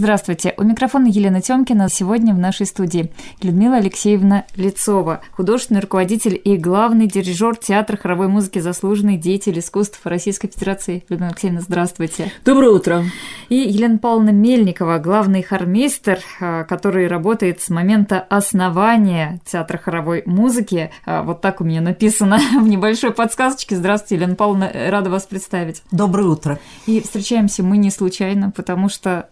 Здравствуйте. У микрофона Елена Тёмкина. Сегодня в нашей студии Людмила Алексеевна Лицова, художественный руководитель и главный дирижер театра хоровой музыки, заслуженный деятель искусств Российской Федерации. Людмила Алексеевна, здравствуйте. Доброе утро. И Елена Павловна Мельникова, главный хормейстер, а, который работает с момента основания театра хоровой музыки. А, вот так у меня написано в небольшой подсказочке. Здравствуйте, Елена Павловна, рада вас представить. Доброе утро. И встречаемся мы не случайно, потому что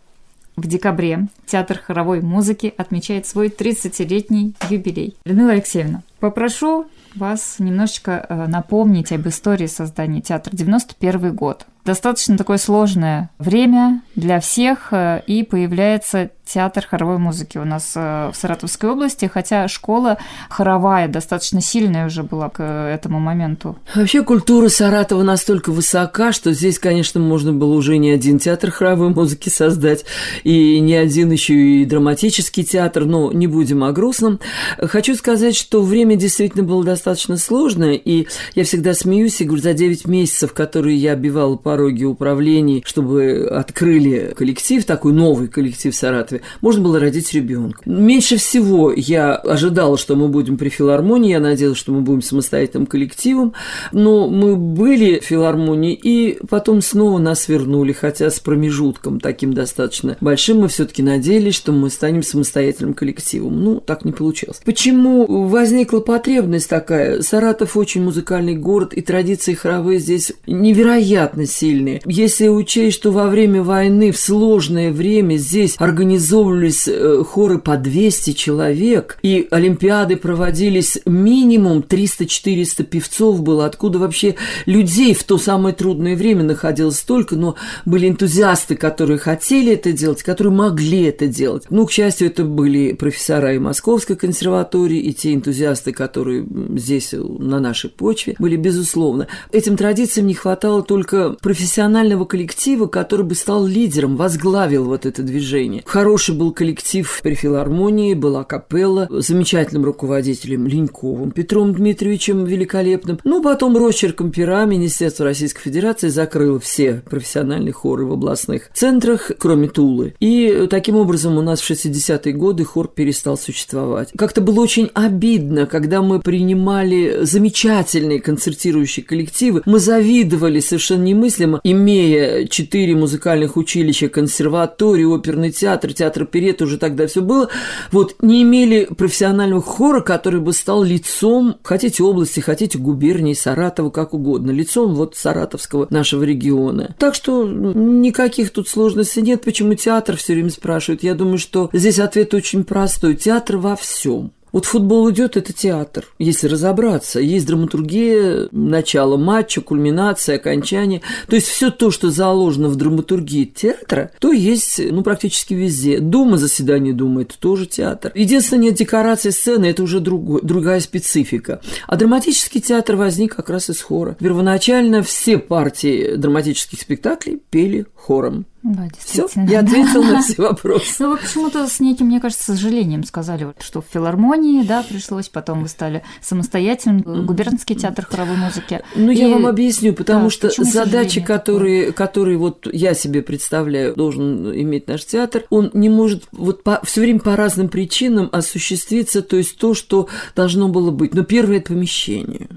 в декабре Театр хоровой музыки отмечает свой 30-летний юбилей. Людмила Алексеевна, попрошу вас немножечко э, напомнить об истории создания театра. 91 год. Достаточно такое сложное время для всех, э, и появляется театр хоровой музыки у нас э, в Саратовской области, хотя школа хоровая достаточно сильная уже была к этому моменту. Вообще культура Саратова настолько высока, что здесь, конечно, можно было уже не один театр хоровой музыки создать, и не один еще и драматический театр, но не будем о грустном. Хочу сказать, что время действительно было достаточно сложное, и я всегда смеюсь и говорю, за 9 месяцев, которые я обивала пороги управлений, чтобы открыли коллектив, такой новый коллектив в Саратове, можно было родить ребенка. Меньше всего я ожидала, что мы будем при филармонии, я надеялась, что мы будем самостоятельным коллективом, но мы были в филармонии, и потом снова нас вернули, хотя с промежутком таким достаточно большим, мы все-таки надеялись, что мы станем самостоятельным коллективом. Ну, так не получилось. Почему возникла потребность такая? Саратов очень музыкальный город, и традиции хоровые здесь невероятно сильные. Если учесть, что во время войны, в сложное время здесь организовывались э, хоры по 200 человек, и олимпиады проводились минимум 300-400 певцов было. Откуда вообще людей в то самое трудное время находилось столько, но были энтузиасты, которые хотели это делать, которые могли это делать. Ну, к счастью, это были профессора и Московской консерватории, и те энтузиасты, которые здесь, на нашей почве, были, безусловно. Этим традициям не хватало только профессионального коллектива, который бы стал лидером, возглавил вот это движение. Хороший был коллектив при филармонии, была капелла, замечательным руководителем Леньковым Петром Дмитриевичем великолепным. Ну, потом росчерком пера Министерство Российской Федерации закрыло все профессиональные хоры в областных центрах, кроме Тулы. И таким образом у нас в 60-е годы хор перестал существовать. Как-то было очень обидно, когда мы принимали замечательные концертирующие коллективы. Мы завидовали совершенно немыслимо, имея четыре музыкальных училища, консерваторию, оперный театр, театр театр оперет уже тогда все было, вот не имели профессионального хора, который бы стал лицом, хотите области, хотите губернии, Саратова, как угодно, лицом вот саратовского нашего региона. Так что ну, никаких тут сложностей нет. Почему театр все время спрашивают? Я думаю, что здесь ответ очень простой. Театр во всем. Вот футбол идет, это театр, если разобраться. Есть драматургия, начало матча, кульминация, окончание. То есть все то, что заложено в драматургии театра, то есть ну, практически везде. Дума, заседание Думы – это тоже театр. Единственное, нет декорации сцены – это уже другой, другая специфика. А драматический театр возник как раз из хора. Первоначально все партии драматических спектаклей пели хором. Да. Все, я ответила на все вопросы. Ну, вы почему-то с неким, мне кажется, сожалением сказали, что в филармонии, да, пришлось, потом вы стали самостоятельным, губернский театр хоровой музыки. Ну, я вам объясню, потому что задачи, которые, которые вот я себе представляю, должен иметь наш театр, он не может вот все время по разным причинам осуществиться, то есть то, что должно было быть. Но первое – это помещение.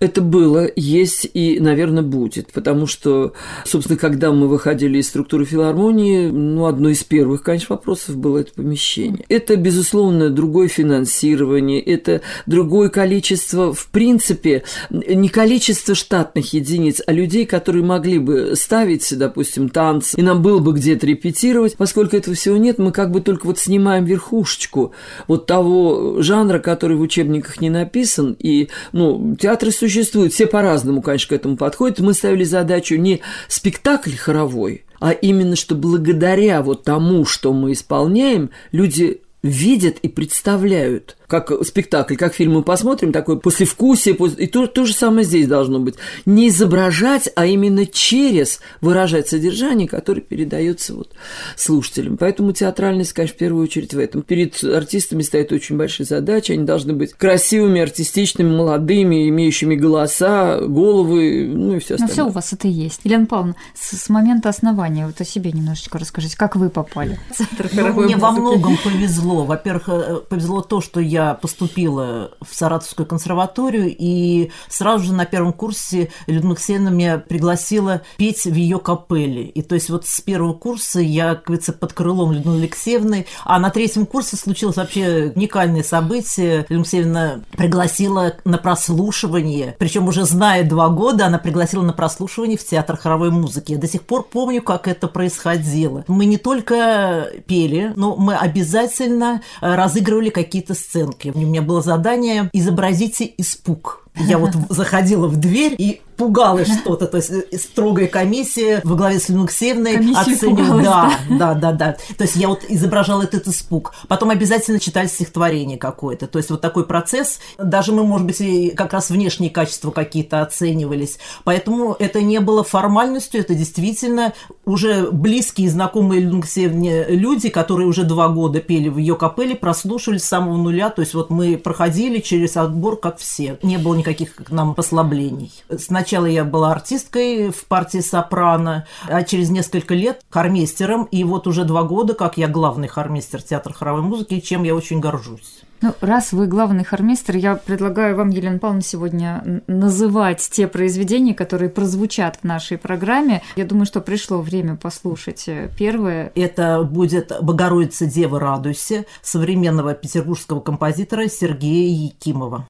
Это было, есть и, наверное, будет, потому что, собственно, когда мы выходили из структуры филармонии, ну, одно из первых, конечно, вопросов было это помещение. Это, безусловно, другое финансирование, это другое количество, в принципе, не количество штатных единиц, а людей, которые могли бы ставить, допустим, танцы, и нам было бы где-то репетировать. Поскольку этого всего нет, мы как бы только вот снимаем верхушечку вот того жанра, который в учебниках не написан, и, ну, театр театры существуют, все по-разному, конечно, к этому подходят. Мы ставили задачу не спектакль хоровой, а именно, что благодаря вот тому, что мы исполняем, люди видят и представляют – как спектакль, как фильм мы посмотрим, такое послевкусие, и то, то же самое здесь должно быть. Не изображать, а именно через выражать содержание, которое передается вот слушателям. Поэтому театральность, конечно, в первую очередь в этом. Перед артистами стоит очень большая задача, они должны быть красивыми, артистичными, молодыми, имеющими голоса, головы, ну и все остальное. Ну все у вас это есть. Елена Павловна, с, с момента основания вот о себе немножечко расскажите, как вы попали в Центр ну, Мне музыки? во многом повезло. Во-первых, э, повезло то, что я поступила в Саратовскую консерваторию, и сразу же на первом курсе Людмила Алексеевна меня пригласила петь в ее капелле. И то есть вот с первого курса я, как говорится, под крылом Людмилы Алексеевны, а на третьем курсе случилось вообще уникальное событие. Людмила Алексеевна пригласила на прослушивание, причем уже зная два года, она пригласила на прослушивание в театр хоровой музыки. Я до сих пор помню, как это происходило. Мы не только пели, но мы обязательно разыгрывали какие-то сценки. У меня было задание «Изобразите испуг». Я вот заходила в дверь и пугалось что-то, то есть э, строгая комиссия во главе с Люнуксевной оценивала. Да, да, да, да. То есть я вот изображала этот испуг. Потом обязательно читали стихотворение какое-то. То есть вот такой процесс. Даже мы, может быть, и как раз внешние качества какие-то оценивались. Поэтому это не было формальностью, это действительно уже близкие, знакомые Люнуксевне люди, которые уже два года пели в ее капелле, прослушали с самого нуля. То есть вот мы проходили через отбор, как все. Не было никаких нам послаблений. Сначала Сначала я была артисткой в партии «Сопрано», а через несколько лет хормейстером. И вот уже два года, как я главный хормейстер театра хоровой музыки, чем я очень горжусь. Ну, раз вы главный хормейстер, я предлагаю вам, Елена Павловна, сегодня называть те произведения, которые прозвучат в нашей программе. Я думаю, что пришло время послушать э, первое. Это будет «Богородица Дева, радуйся» современного петербургского композитора Сергея Якимова.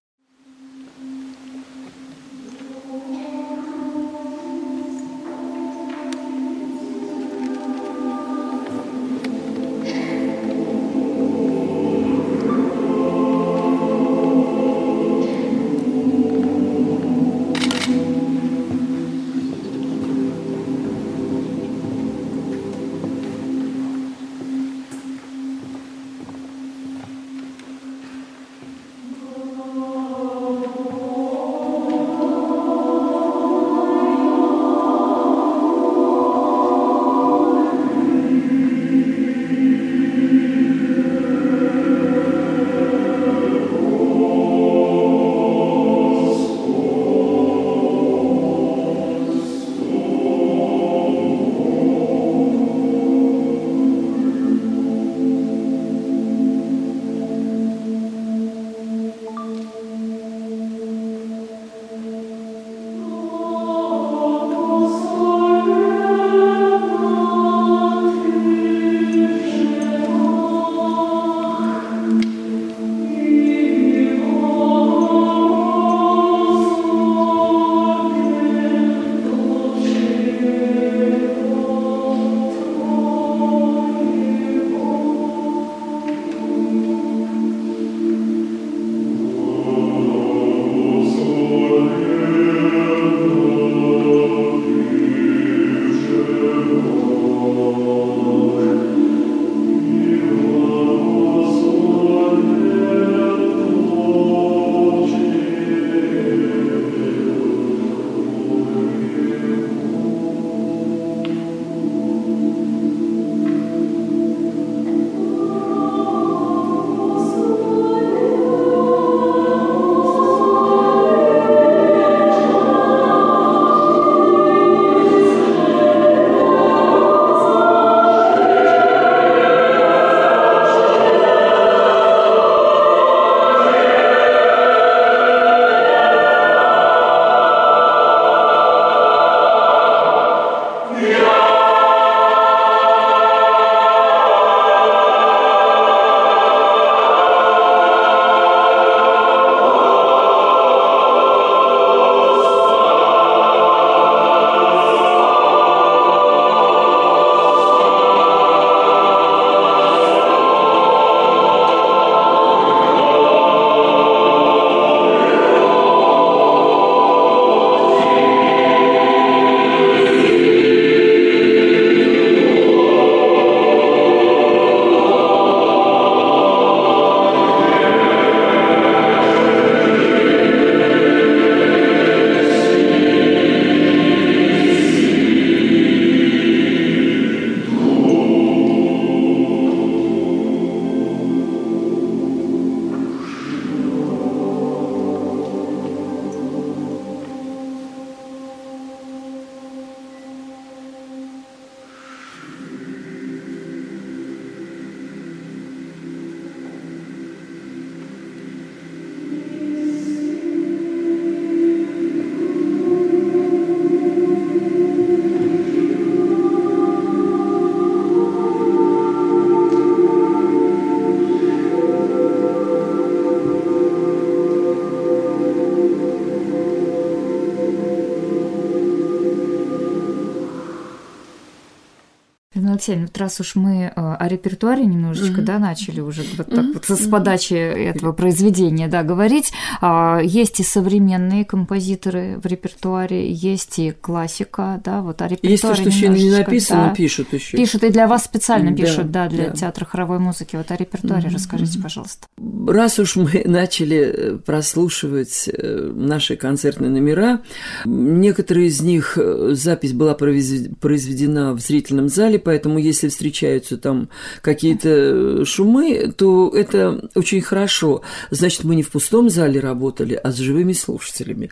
Алексеевна, вот раз уж мы э, о репертуаре немножечко, mm-hmm. да, начали уже вот так mm-hmm. вот с подачи этого произведения, да, говорить, а, есть и современные композиторы в репертуаре, есть и классика, да, вот о репертуаре Есть то, что еще не написано, да, пишут еще. Пишут, и для вас специально пишут, да, да для да. театра хоровой музыки. Вот о репертуаре mm-hmm. расскажите, пожалуйста. Раз уж мы начали э, прослушивать э, наши концертные номера, некоторые из них запись была произведена в зрительном зале, поэтому если встречаются там какие-то э, шумы, то это очень хорошо. Значит, мы не в пустом зале работали, а с живыми слушателями.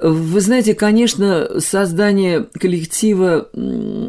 Вы знаете, конечно, создание коллектива,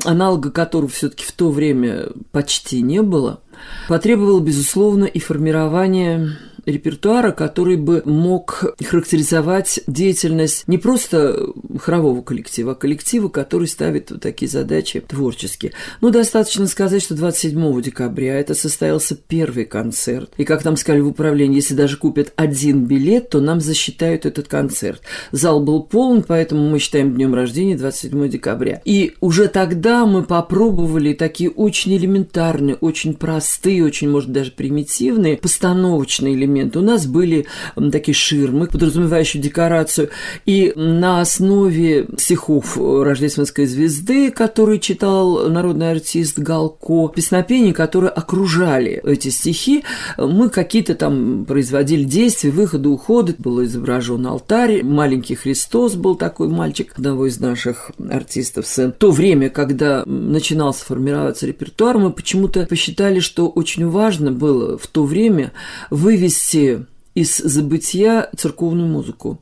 аналога которого все-таки в то время почти не было, потребовало, безусловно, и формирование репертуара, который бы мог характеризовать деятельность не просто хорового коллектива, а коллектива, который ставит вот такие задачи творческие. Ну, достаточно сказать, что 27 декабря это состоялся первый концерт. И, как нам сказали в управлении, если даже купят один билет, то нам засчитают этот концерт. Зал был полон, поэтому мы считаем днем рождения 27 декабря. И уже тогда мы попробовали такие очень элементарные, очень простые, очень, может, даже примитивные постановочные элементы элемент. У нас были такие ширмы, подразумевающие декорацию, и на основе стихов рождественской звезды, который читал народный артист Галко, песнопений, которые окружали эти стихи, мы какие-то там производили действия, выходы, уходы. Был изображен алтарь, маленький Христос был такой мальчик, одного из наших артистов сын. То время, когда начинался формироваться репертуар, мы почему-то посчитали, что очень важно было в то время вывести вывести из забытия церковную музыку.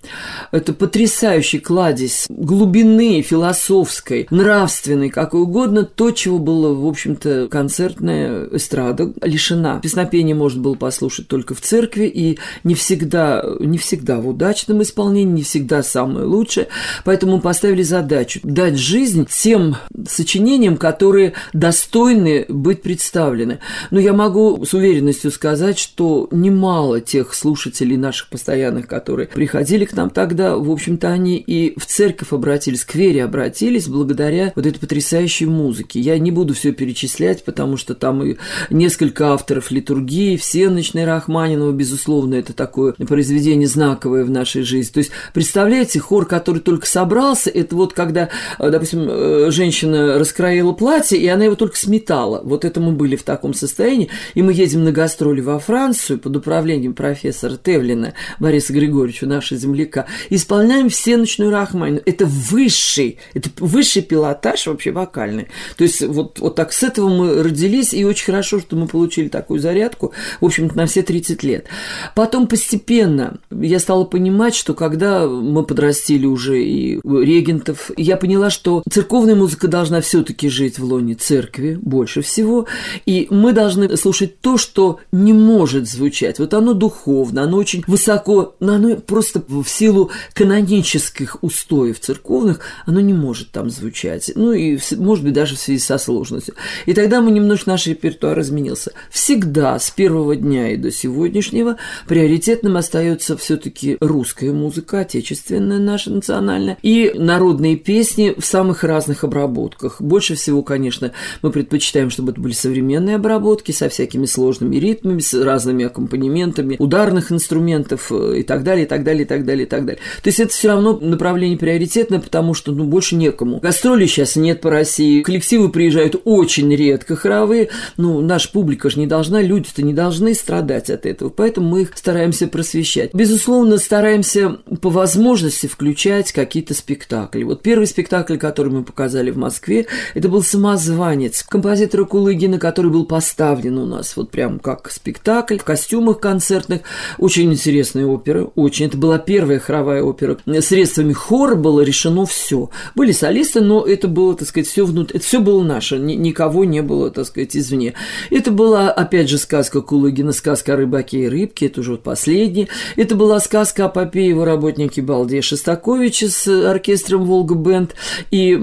Это потрясающий кладезь глубины философской, нравственной, какой угодно, то, чего было, в общем-то, концертная эстрада лишена. Песнопение можно было послушать только в церкви, и не всегда, не всегда в удачном исполнении, не всегда самое лучшее. Поэтому поставили задачу дать жизнь тем сочинениям, которые достойны быть представлены. Но я могу с уверенностью сказать, что немало тех слушателей, слушателей наших постоянных, которые приходили к нам тогда, в общем-то, они и в церковь обратились, к вере обратились благодаря вот этой потрясающей музыке. Я не буду все перечислять, потому что там и несколько авторов литургии, все ночные Рахманинова, безусловно, это такое произведение знаковое в нашей жизни. То есть, представляете, хор, который только собрался, это вот когда, допустим, э, женщина раскроила платье, и она его только сметала. Вот это мы были в таком состоянии, и мы едем на гастроли во Францию под управлением профессора профессора Тевлина Бориса Григорьевича, нашего земляка, исполняем все ночную рахманину. Это высший, это высший пилотаж вообще вокальный. То есть вот, вот так с этого мы родились, и очень хорошо, что мы получили такую зарядку, в общем-то, на все 30 лет. Потом постепенно я стала понимать, что когда мы подрастили уже и регентов, я поняла, что церковная музыка должна все-таки жить в лоне церкви больше всего, и мы должны слушать то, что не может звучать. Вот оно духовно, оно очень высоко, но оно просто в силу канонических устоев церковных, оно не может там звучать. Ну и, может быть, даже в связи со сложностью. И тогда мы немножко наш репертуар изменился. Всегда с первого дня и до сегодняшнего приоритетным остается все-таки русская музыка, отечественная наша национальная, и народные песни в самых разных обработках. Больше всего, конечно, мы предпочитаем, чтобы это были современные обработки со всякими сложными ритмами, с разными аккомпанементами, ударных музыкальных инструментов э, и так далее, и так далее, и так далее, и так далее. То есть это все равно направление приоритетное, потому что ну, больше некому. Гастролей сейчас нет по России, коллективы приезжают очень редко хоровые, ну, наша публика же не должна, люди-то не должны страдать от этого, поэтому мы их стараемся просвещать. Безусловно, стараемся по возможности включать какие-то спектакли. Вот первый спектакль, который мы показали в Москве, это был «Самозванец» композитора Кулыгина, который был поставлен у нас вот прям как спектакль в костюмах концертных. Очень интересная опера, очень. Это была первая хоровая опера. Средствами хора было решено все. Были солисты, но это было, так сказать, все внутри. Это все было наше, никого не было, так сказать, извне. Это была, опять же, сказка Кулыгина, сказка о рыбаке и рыбке, это уже вот последняя. Это была сказка о Попеева, работнике Балде Шостаковича с оркестром Волга Бенд и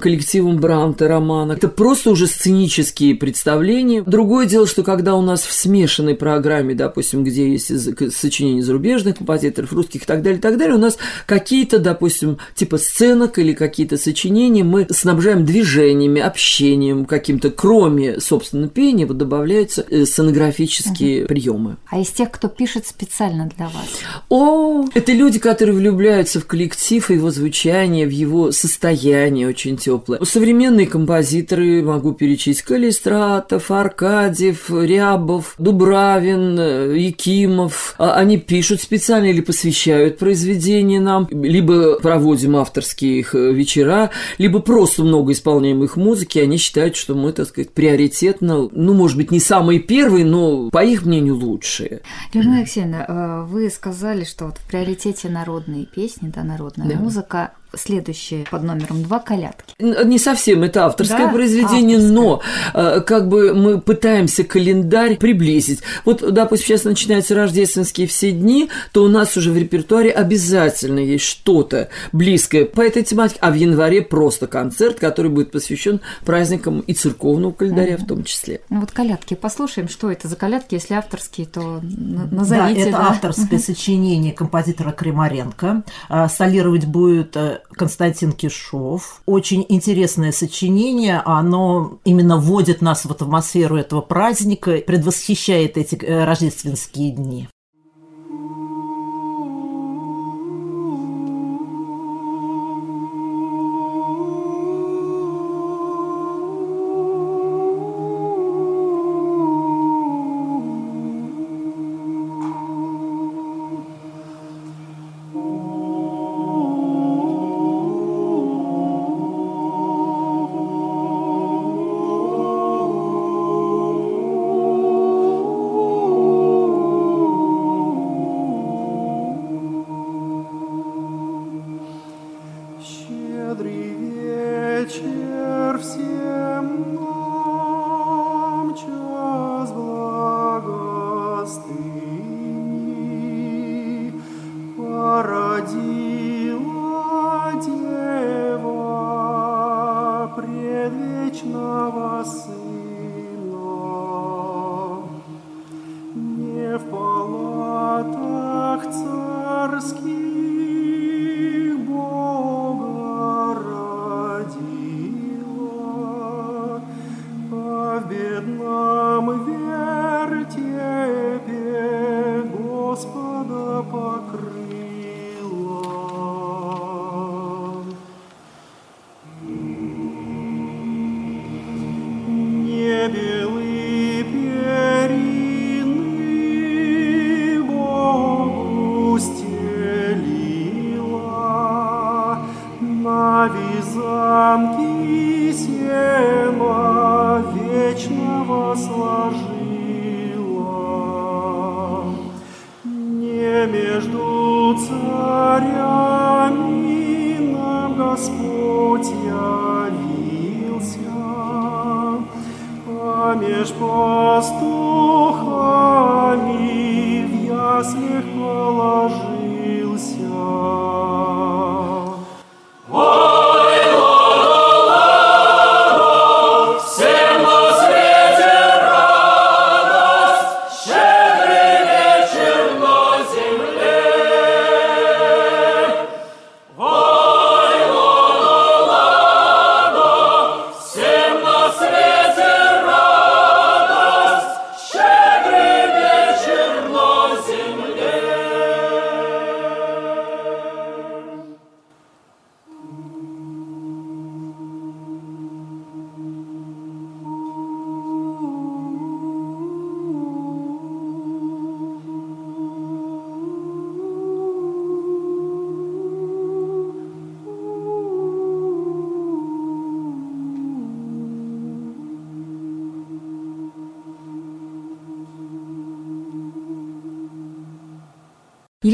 коллективом Бранта Романа. Это просто уже сценические представления. Другое дело, что когда у нас в смешанной программе, допустим, где есть сочинений зарубежных композиторов, русских и так далее, и так далее, у нас какие-то, допустим, типа сценок или какие-то сочинения мы снабжаем движениями, общением каким-то, кроме, собственно, пения, вот добавляются э, сценографические угу. приемы. А из тех, кто пишет специально для вас? О, это люди, которые влюбляются в коллектив, и его звучание, в его состояние очень теплое. Современные композиторы, могу перечислить, Калистратов, Аркадьев, Рябов, Дубравин, э, Якимов. А они пишут специально или посвящают произведения нам, либо проводим авторские их э, вечера, либо просто много исполняем их музыки, они считают, что мы, так сказать, приоритетно, ну, может быть, не самые первые, но, по их мнению, лучшие. Людмила Алексеевна, э, вы сказали, что вот в приоритете народные песни, да, народная да. музыка следующее под номером два колядки. Не совсем это авторское да, произведение, авторское. но э, как бы мы пытаемся календарь приблизить. Вот, допустим, сейчас начинаются рождественские все дни, то у нас уже в репертуаре обязательно есть что-то близкое по этой тематике, а в январе просто концерт, который будет посвящен праздникам и церковного календаря mm-hmm. в том числе. Ну вот колядки, послушаем, что это за колядки, если авторские, то назовите. Да, это да? авторское сочинение композитора Кремаренко. А, солировать будет э, Константин Кишов. Очень интересное сочинение, оно именно вводит нас в атмосферу этого праздника, предвосхищает эти э, рождественские дни.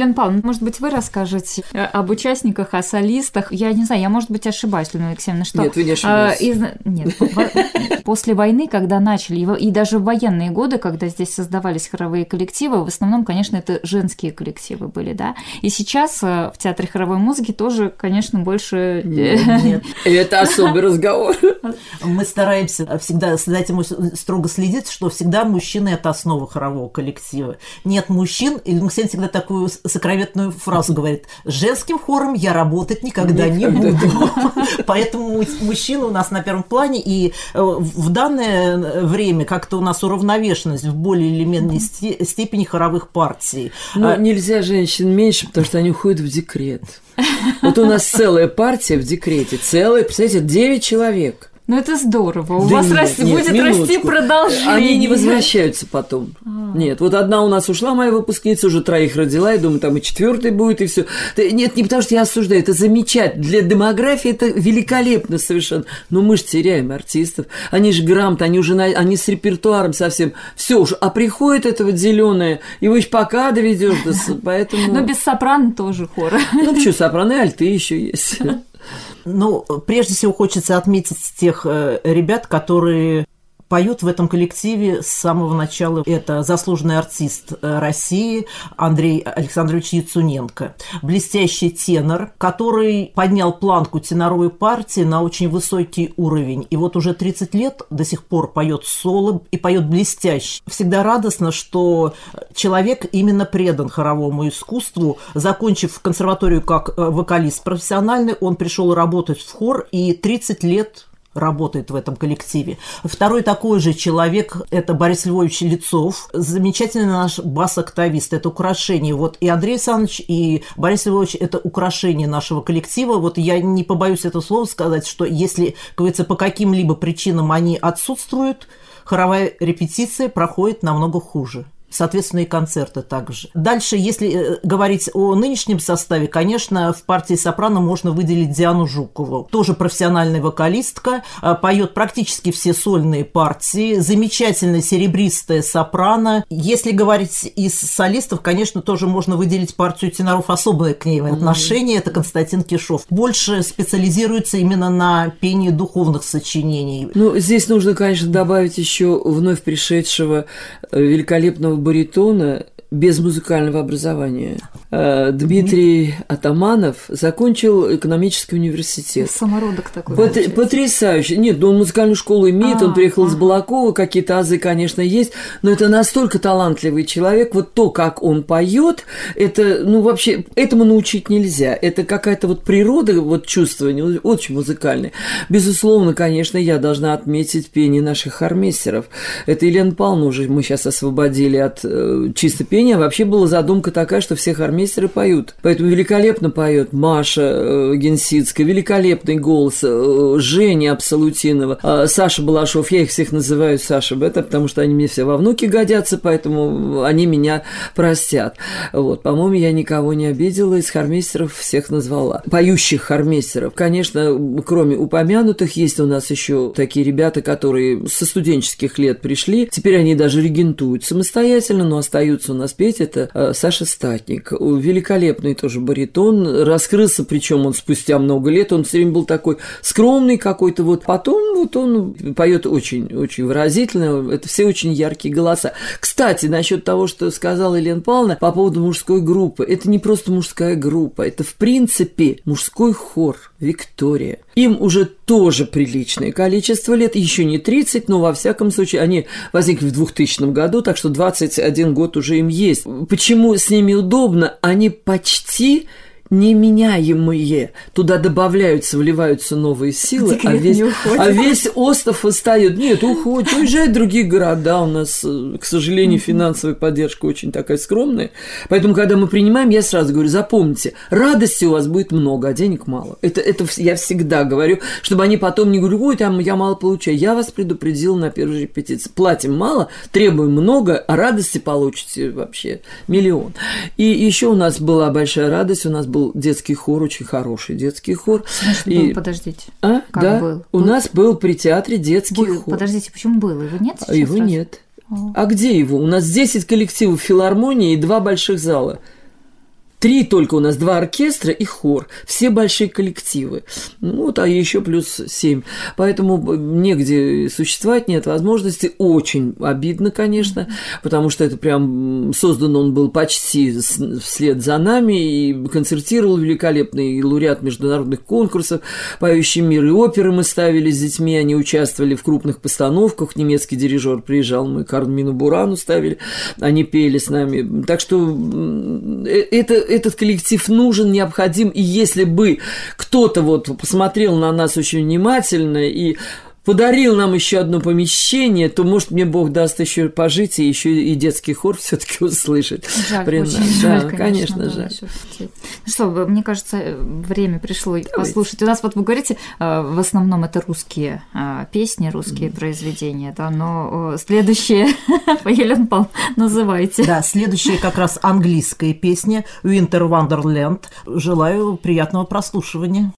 Елена Павловна, может быть, вы расскажете э, об участниках, о солистах? Я не знаю, я, может быть, ошибаюсь, Людмила Алексеевна, что... Нет, вы не ошибаетесь. А, из... Нет, после войны, когда начали, и даже в военные годы, когда здесь создавались хоровые коллективы, в основном, конечно, это женские коллективы были, да? И сейчас э, в Театре хоровой музыки тоже, конечно, больше... Нет, это особый разговор. Мы стараемся всегда за этим строго следить, что всегда мужчины – это основа хорового коллектива. Нет мужчин, и Алексей всегда такую сокровенную фразу говорит, с женским хором я работать никогда, никогда. не буду. Поэтому мужчины у нас на первом плане, и э, в данное время как-то у нас уравновешенность в более или менее степени хоровых партий. Ну, а... нельзя женщин меньше, потому что они уходят в декрет. Вот у нас целая партия в декрете, целая, представляете, 9 человек. Ну это здорово. У да вас нет, расти, нет, будет минуточку. расти продолжение. Они не возвращаются потом. А. Нет, вот одна у нас ушла, моя выпускница, уже троих родила, и думаю, там и четвертый будет, и все. Нет, не потому что я осуждаю, это замечательно. Для демографии это великолепно совершенно. Но мы же теряем артистов. Они же грамоты, они уже на, они с репертуаром совсем. Все уж, а приходит это вот зеленое, его еще пока доведешь, поэтому. Но без сопрано тоже хора. Ну почему сопрано и альты еще есть. Ну, прежде всего хочется отметить тех э, ребят, которые поют в этом коллективе с самого начала. Это заслуженный артист э, России Андрей Александрович Яцуненко. Блестящий тенор, который поднял планку теноровой партии на очень высокий уровень. И вот уже 30 лет до сих пор поет соло и поет блестяще. Всегда радостно, что человек именно предан хоровому искусству. Закончив консерваторию как э, вокалист профессиональный, он пришел работать в хор и 30 лет работает в этом коллективе. Второй такой же человек – это Борис Львович Лицов, замечательный наш бас-октавист, это украшение. Вот и Андрей Александрович, и Борис Львович – это украшение нашего коллектива. Вот я не побоюсь это слово сказать, что если, как говорится, по каким-либо причинам они отсутствуют, хоровая репетиция проходит намного хуже соответственно, и концерты также. Дальше, если э, говорить о нынешнем составе, конечно, в партии сопрано можно выделить Диану Жукову. Тоже профессиональная вокалистка, э, поет практически все сольные партии, замечательная серебристая сопрано. Если говорить из солистов, конечно, тоже можно выделить партию теноров особое к ней отношение, это Константин Кишов. Больше специализируется именно на пении духовных сочинений. Ну, здесь нужно, конечно, добавить еще вновь пришедшего э, великолепного баритона без музыкального образования. Э, Дмитрий Атаманов закончил экономический университет. Самородок такой. Пот- потрясающе. Нет, ну он музыкальную школу имеет, а, он приехал а. из Балакова, какие-то азы, конечно, есть, но это настолько талантливый человек. Вот то, как он поет, это, ну, вообще, этому научить нельзя. Это какая-то вот природа, вот чувствование, очень музыкальное. Безусловно, конечно, я должна отметить пение наших хормейстеров. Это Елена Павловна уже мы сейчас освободили от э, чисто пения произведения вообще была задумка такая, что все хормейстеры поют. Поэтому великолепно поет Маша э, Генсицкая, великолепный голос, э, Женя Абсолютинова, э, Саша Балашов, я их всех называю Саша Бета, потому что они мне все во внуки годятся, поэтому они меня простят. Вот, по-моему, я никого не обидела, из хормейстеров всех назвала. Поющих хормейстеров. Конечно, кроме упомянутых, есть у нас еще такие ребята, которые со студенческих лет пришли, теперь они даже регентуют самостоятельно, но остаются у нас петь, это э, Саша Статник. Великолепный тоже баритон, раскрылся, причем он спустя много лет, он все время был такой скромный какой-то, вот. Потом вот он поет очень, очень выразительно, это все очень яркие голоса. Кстати, насчет того, что сказала Елена Павловна по поводу мужской группы, это не просто мужская группа, это в принципе мужской хор. Виктория. Им уже тоже приличное количество лет, еще не 30, но во всяком случае они возникли в 2000 году, так что 21 год уже им есть. Почему с ними удобно? Они почти неменяемые. Туда добавляются, вливаются новые силы, а весь, а весь остров выстает. Нет, уходит, уезжает в другие города. У нас, э, к сожалению, финансовая поддержка очень такая скромная. Поэтому, когда мы принимаем, я сразу говорю, запомните, радости у вас будет много, а денег мало. Это, это я всегда говорю, чтобы они потом не говорили, ой, там я мало получаю. Я вас предупредил на первой репетиции. Платим мало, требуем много, а радости получите вообще миллион. И еще у нас была большая радость, у нас был был детский хор, очень хороший детский хор. Значит, и... был, подождите. А, как да. Был? У был? нас был при театре детский был. хор. Подождите, почему был? Его нет сейчас? Его разве? нет. А где его? У нас 10 коллективов филармонии и два больших зала. Три только у нас, два оркестра и хор, все большие коллективы. Ну, вот, а еще плюс семь. Поэтому негде существовать, нет возможности. Очень обидно, конечно, потому что это прям создан он был почти вслед за нами и концертировал великолепный лауреат международных конкурсов, поющий мир и оперы мы ставили с детьми, они участвовали в крупных постановках, немецкий дирижер приезжал, мы Кармину Бурану ставили, они пели с нами. Так что э, это, этот коллектив нужен, необходим, и если бы кто-то вот посмотрел на нас очень внимательно и подарил нам еще одно помещение, то, может, мне Бог даст еще пожить и еще и детский хор все-таки услышать. Жаль, При очень да, жаль, конечно, конечно да, жаль. Ну что, мне кажется, время пришло Давайте. послушать. У нас вот вы говорите, э, в основном это русские э, песни, русские mm. произведения, да, но следующее, Елена Пал, называйте. Да, следующее как раз английская песня Winter Wonderland. Желаю приятного прослушивания.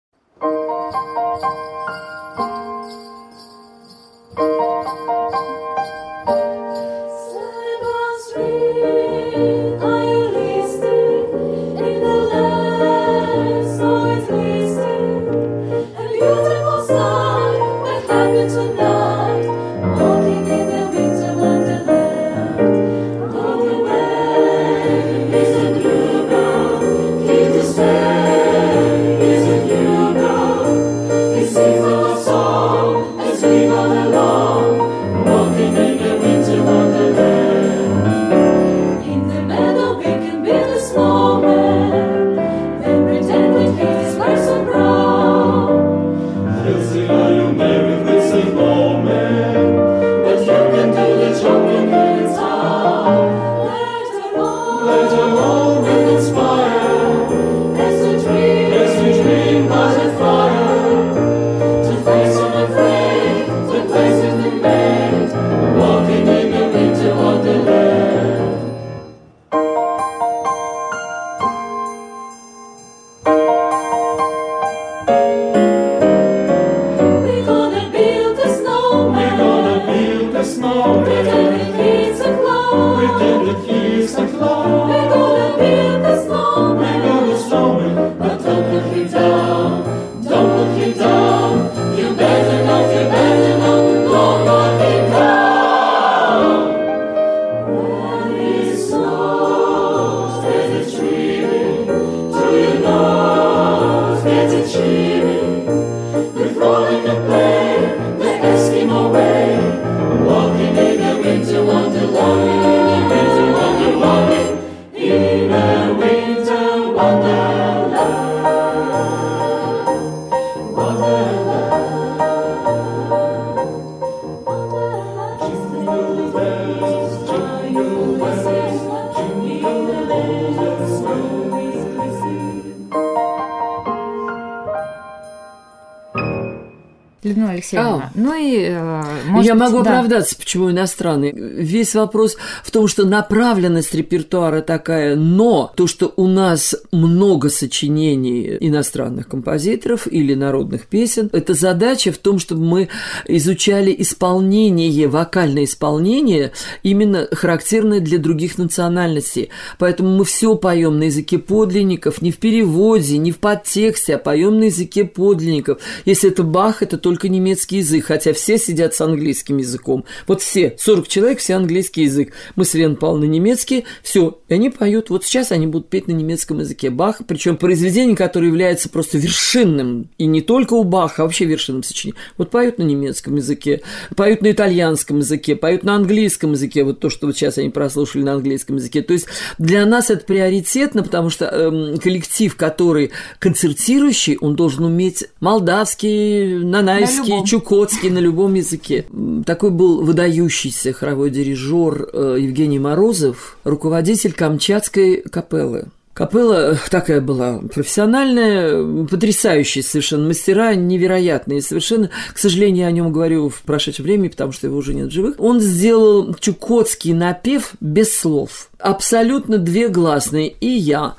Я могу да. оправдаться, почему иностранный. Весь вопрос в том, что направленность репертуара такая, но то, что у нас много сочинений иностранных композиторов или народных песен, это задача в том, чтобы мы изучали исполнение, вокальное исполнение, именно характерное для других национальностей. Поэтому мы все поем на языке подлинников, не в переводе, не в подтексте, а поем на языке подлинников. Если это Бах, это только немецкий язык, хотя все сидят с английским языком. Вот все, 40 человек, все английский язык. Мы с Леной Павловной немецкий, все, и они поют. Вот сейчас они будут петь на немецком языке Баха, причем произведение, которое является просто вершинным, и не только у Баха, а вообще вершинным сочинением. Вот поют на немецком языке, поют на итальянском языке, поют на английском языке, вот то, что вот сейчас они прослушали на английском языке. То есть для нас это приоритетно, потому что эм, коллектив, который концертирующий, он должен уметь молдавский, нанайский, на чукотский на любом языке. Такой был выдающийся хоровой дирижер э, Евгений Морозов, руководитель Камчатской капеллы. Капелла такая была профессиональная, потрясающая совершенно мастера, невероятные совершенно. К сожалению, о нем говорю в прошедшем времени, потому что его уже нет в живых. Он сделал чукотский напев без слов. Абсолютно две гласные. И я.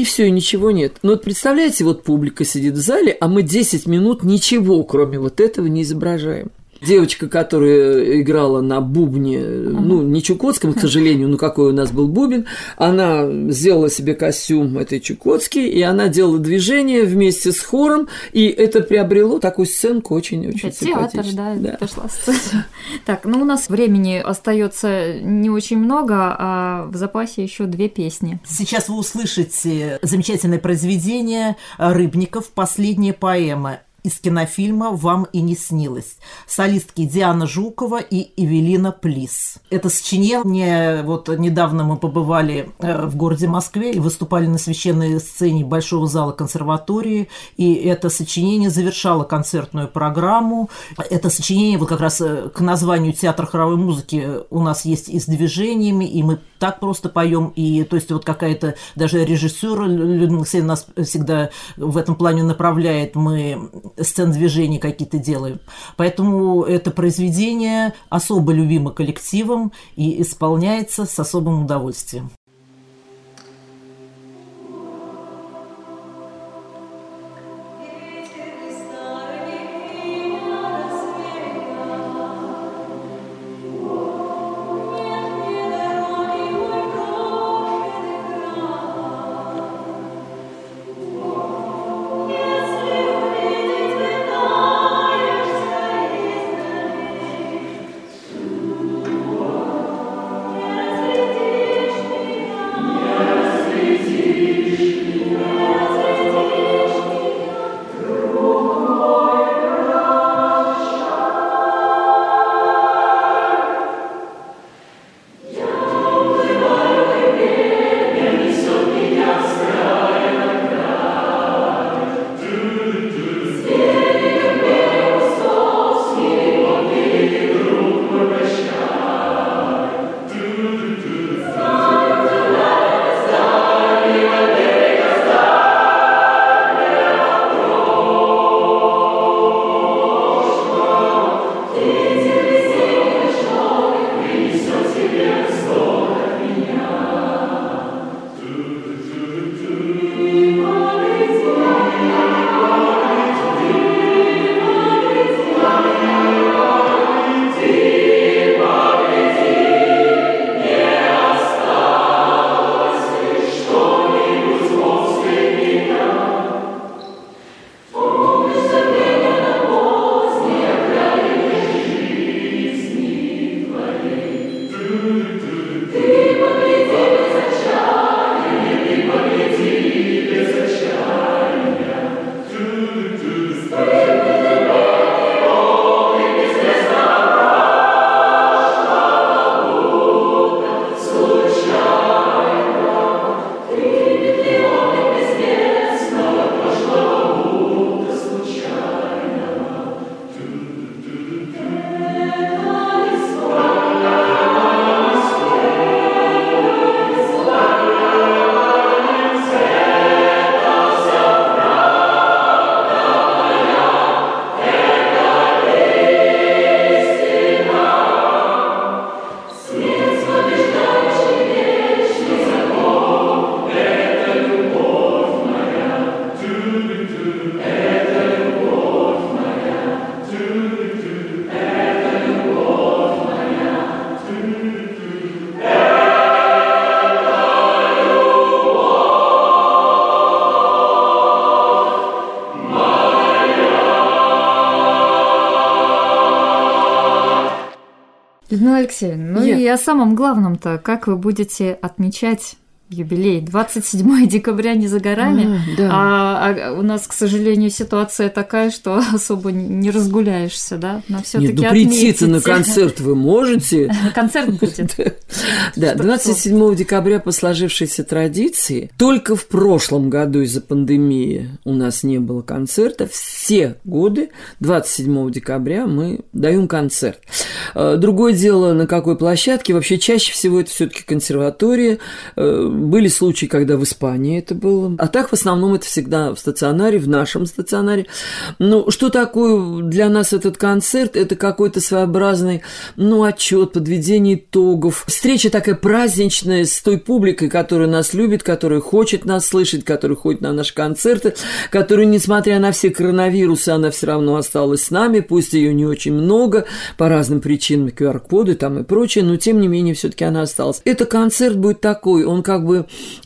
И все, и ничего нет. Но вот представляете, вот публика сидит в зале, а мы 10 минут ничего, кроме вот этого, не изображаем. Девочка, которая играла на бубне, ну, не чукотском, к сожалению, но какой у нас был бубен, она сделала себе костюм этой чукотский, и она делала движение вместе с хором, и это приобрело такую сценку очень-очень Театр, да, да. пошла сцена. Так, ну у нас времени остается не очень много, а в запасе еще две песни. Сейчас вы услышите замечательное произведение Рыбников «Последняя поэма» из кинофильма «Вам и не снилось». Солистки Диана Жукова и Эвелина Плис. Это сочинение, вот недавно мы побывали э, в городе Москве и выступали на священной сцене Большого зала консерватории, и это сочинение завершало концертную программу. Это сочинение вот как раз э, к названию «Театр хоровой музыки» у нас есть и с движениями, и мы так просто поем, и то есть вот какая-то даже режиссер Людмила Алексеевна нас всегда в этом плане направляет, мы сцен движений какие-то делаем. Поэтому это произведение особо любимо коллективом и исполняется с особым удовольствием. Алексеевна, ну Я... и о самом главном-то, как вы будете отмечать юбилей. 27 декабря не за горами, а, да. а, а у нас, к сожалению, ситуация такая, что особо не разгуляешься, да? Но все таки Нет, ну прийти-то на концерт вы можете. Концерт будет. Да, 27 декабря по сложившейся традиции. Только в прошлом году из-за пандемии у нас не было концерта. Все годы 27 декабря мы даем концерт. Э, другое дело, на какой площадке. Вообще чаще всего это все таки консерватория э, Были случаи, когда в Испании это было. А так, в основном, это всегда в стационаре, в нашем стационаре. Ну, что такое для нас этот концерт? Это какой-то своеобразный, ну, отчет, подведение итогов. Встреча такая праздничная с той публикой, которая нас любит, которая хочет нас слышать, которая ходит на наши концерты, которая, несмотря на все коронавирусы, она все равно осталась с нами, пусть ее не очень много, по разным причинам, QR-коды там и прочее, но тем не менее все-таки она осталась. Это концерт будет такой, он как бы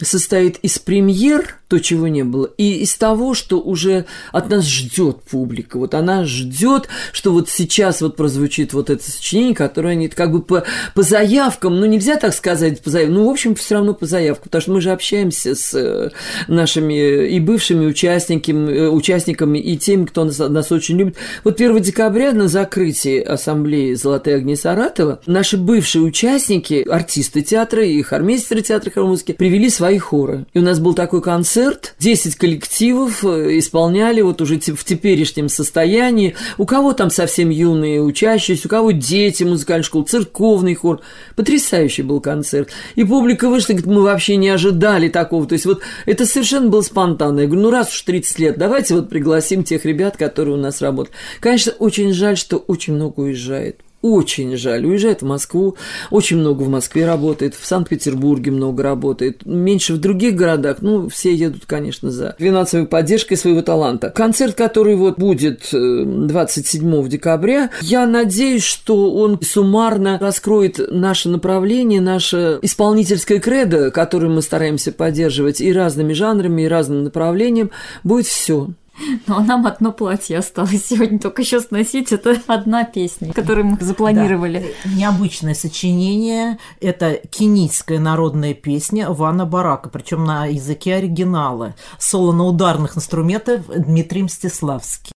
состоит из премьер, то, чего не было, и из того, что уже от нас ждет публика. Вот она ждет, что вот сейчас вот прозвучит вот это сочинение, которое они как бы по, по заявкам, ну нельзя так сказать по заявкам, ну в общем все равно по заявкам, потому что мы же общаемся с э, нашими и бывшими участниками, э, участниками и теми, кто нас, нас очень любит. Вот 1 декабря на закрытии ассамблеи «Золотые огни Саратова» наши бывшие участники, артисты театра и хормейстеры театра музыки привели свои хоры. И у нас был такой концерт, 10 коллективов э, исполняли вот уже в теперешнем состоянии. У кого там совсем юные учащиеся, у кого дети музыкальной школы, церковный хор. Потрясающий был концерт. И публика вышла, говорит, мы вообще не ожидали такого. То есть вот это совершенно было спонтанно. Я говорю, ну раз уж 30 лет, давайте вот пригласим тех ребят, которые у нас работают. Конечно, очень жаль, что очень много уезжает очень жаль. Уезжает в Москву, очень много в Москве работает, в Санкт-Петербурге много работает, меньше в других городах. Ну, все едут, конечно, за финансовой поддержкой своего таланта. Концерт, который вот будет 27 э, декабря, я надеюсь, что он суммарно раскроет наше направление, наше исполнительское кредо, которое мы стараемся поддерживать и разными жанрами, и разным направлением, будет все. Но нам одно платье осталось сегодня только еще сносить. Это одна песня, которую мы запланировали. Да. Необычное сочинение. Это кенийская народная песня Вана Барака, причем на языке оригинала. Соло на ударных инструментах Дмитрий Мстиславский.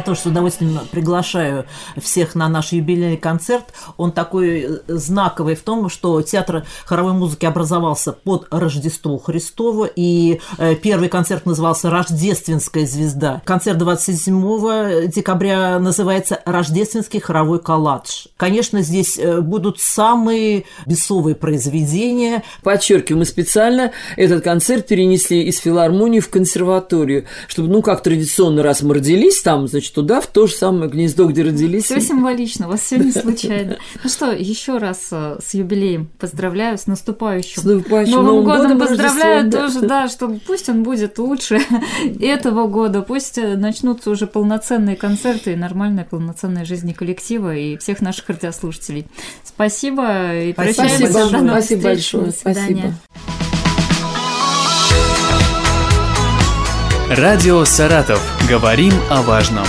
Я тоже с удовольствием приглашаю всех на наш юбилейный концерт. Он такой э, знаковый в том, что театр хоровой музыки образовался под Рождество Христово, и э, первый концерт назывался «Рождественская звезда». Концерт 27 декабря называется «Рождественский хоровой колладж». Конечно, здесь э, будут самые бесовые произведения. Подчеркиваю, мы специально этот концерт перенесли из филармонии в консерваторию, чтобы, ну, как традиционно, раз мы родились там, значит, значит, туда, в то же самое гнездо, где родились. Все символично, у вас все не случайно. Ну что, еще раз э, с юбилеем поздравляю, с наступающим. С наступающим Новым, Новым годом, годом поздравляю тоже, да, что пусть он будет лучше этого года, пусть э, начнутся уже полноценные концерты и нормальная полноценная жизнь коллектива и всех наших радиослушателей. Спасибо и прощаемся. Спасибо, Спасибо большое. Спасибо. Радио «Саратов». Говорим о важном.